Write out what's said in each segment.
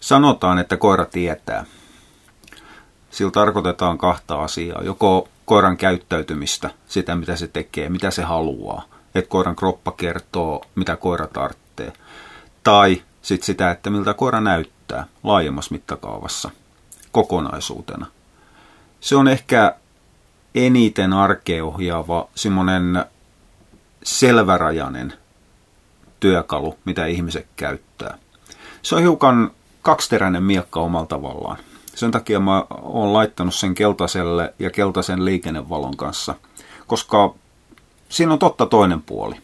Sanotaan, että koira tietää. Sillä tarkoitetaan kahta asiaa. Joko koiran käyttäytymistä, sitä mitä se tekee, mitä se haluaa. Että koiran kroppa kertoo, mitä koira tarvitsee. Tai sitten sitä, että miltä koira näyttää laajemmassa mittakaavassa kokonaisuutena. Se on ehkä eniten arkeohjaava, semmoinen selvärajainen työkalu, mitä ihmiset käyttää. Se on hiukan kaksiteräinen miekka omalla tavallaan. Sen takia mä oon laittanut sen keltaiselle ja keltaisen liikennevalon kanssa, koska siinä on totta toinen puoli.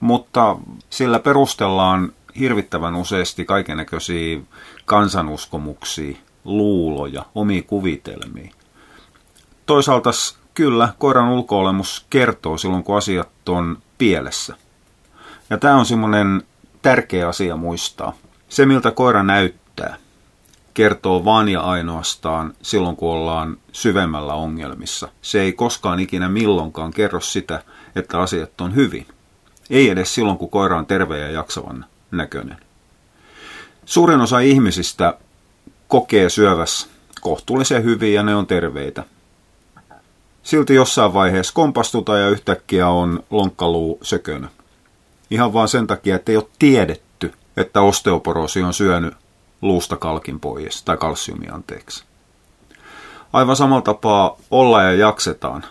Mutta sillä perustellaan hirvittävän useasti kaikennäköisiä kansanuskomuksia, luuloja, omia kuvitelmia. Toisaalta kyllä, koiran ulkoolemus kertoo silloin, kun asiat on pielessä. Ja tämä on semmoinen tärkeä asia muistaa. Se, miltä koira näyttää, kertoo vain ja ainoastaan silloin, kun ollaan syvemmällä ongelmissa. Se ei koskaan ikinä milloinkaan kerro sitä, että asiat on hyvin. Ei edes silloin, kun koira on terve ja jaksavan näköinen. Suurin osa ihmisistä kokee syövässä kohtuullisen hyvin ja ne on terveitä. Silti jossain vaiheessa kompastutaan ja yhtäkkiä on lonkkaluu sökönä. Ihan vaan sen takia, että ei ole tiedetty, että osteoporoosi on syönyt luusta kalkin pois, tai kalsiumia anteeksi. Aivan samalla tapaa olla ja jaksetaan.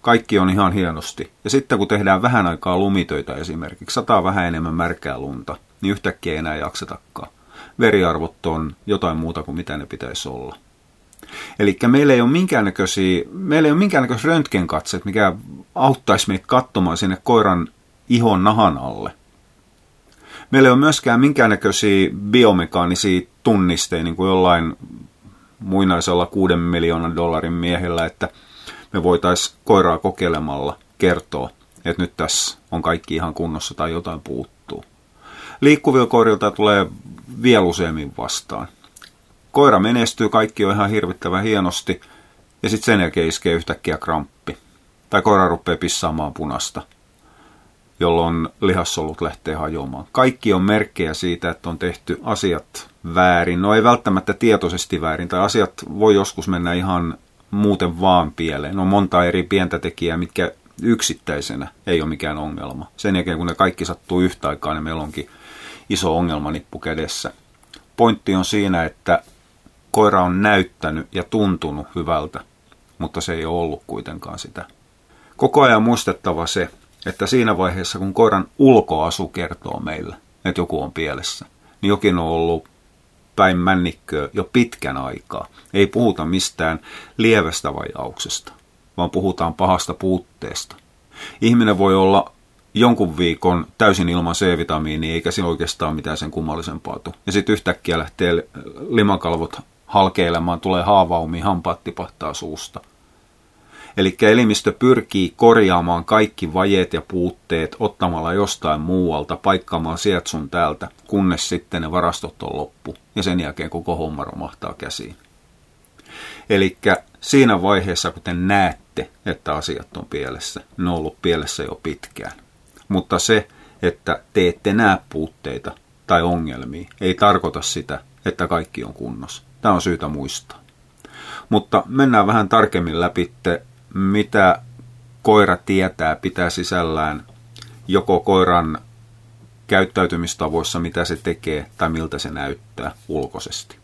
Kaikki on ihan hienosti. Ja sitten kun tehdään vähän aikaa lumitöitä esimerkiksi, sataa vähän enemmän märkää lunta, niin yhtäkkiä ei enää jaksetakaan. Veriarvot on jotain muuta kuin mitä ne pitäisi olla. Eli meillä ei ole minkäännäköisiä, meillä ei ole minkäännäköisiä röntgenkatset, mikä auttaisi meitä katsomaan sinne koiran ihon nahan alle. Meillä ei ole myöskään minkäännäköisiä biomekaanisia tunnisteita, niin kuin jollain muinaisella kuuden miljoonan dollarin miehellä, että me voitaisiin koiraa kokeilemalla kertoa, että nyt tässä on kaikki ihan kunnossa tai jotain puuttuu. Liikkuvilla koirilta tulee vielä useammin vastaan. Koira menestyy, kaikki on ihan hirvittävän hienosti, ja sitten sen jälkeen iskee yhtäkkiä kramppi. Tai koira rupeaa pissaamaan punasta – jolloin lihassolut lähtee hajoamaan. Kaikki on merkkejä siitä, että on tehty asiat väärin. No ei välttämättä tietoisesti väärin, tai asiat voi joskus mennä ihan muuten vaan pieleen. On monta eri pientä tekijää, mitkä yksittäisenä ei ole mikään ongelma. Sen jälkeen, kun ne kaikki sattuu yhtä aikaa, niin meillä onkin iso ongelmanippu kädessä. Pointti on siinä, että koira on näyttänyt ja tuntunut hyvältä, mutta se ei ole ollut kuitenkaan sitä. Koko ajan muistettava se, että siinä vaiheessa, kun koiran ulkoasu kertoo meille, että joku on pielessä, niin jokin on ollut päin männikköä jo pitkän aikaa. Ei puhuta mistään lievästä vajauksesta, vaan puhutaan pahasta puutteesta. Ihminen voi olla jonkun viikon täysin ilman C-vitamiinia, eikä siinä oikeastaan mitään sen kummallisempaa tule. Ja sitten yhtäkkiä lähtee limakalvot halkeilemaan, tulee haavaumi, hampaat tipahtaa suusta – Eli elimistö pyrkii korjaamaan kaikki vajeet ja puutteet ottamalla jostain muualta, paikkaamaan sieltä sun täältä, kunnes sitten ne varastot on loppu ja sen jälkeen koko homma romahtaa käsiin. Eli siinä vaiheessa, kun te näette, että asiat on pielessä, ne on ollut pielessä jo pitkään. Mutta se, että te ette näe puutteita tai ongelmia, ei tarkoita sitä, että kaikki on kunnossa. Tämä on syytä muistaa. Mutta mennään vähän tarkemmin läpi mitä koira tietää, pitää sisällään joko koiran käyttäytymistavoissa, mitä se tekee tai miltä se näyttää ulkoisesti.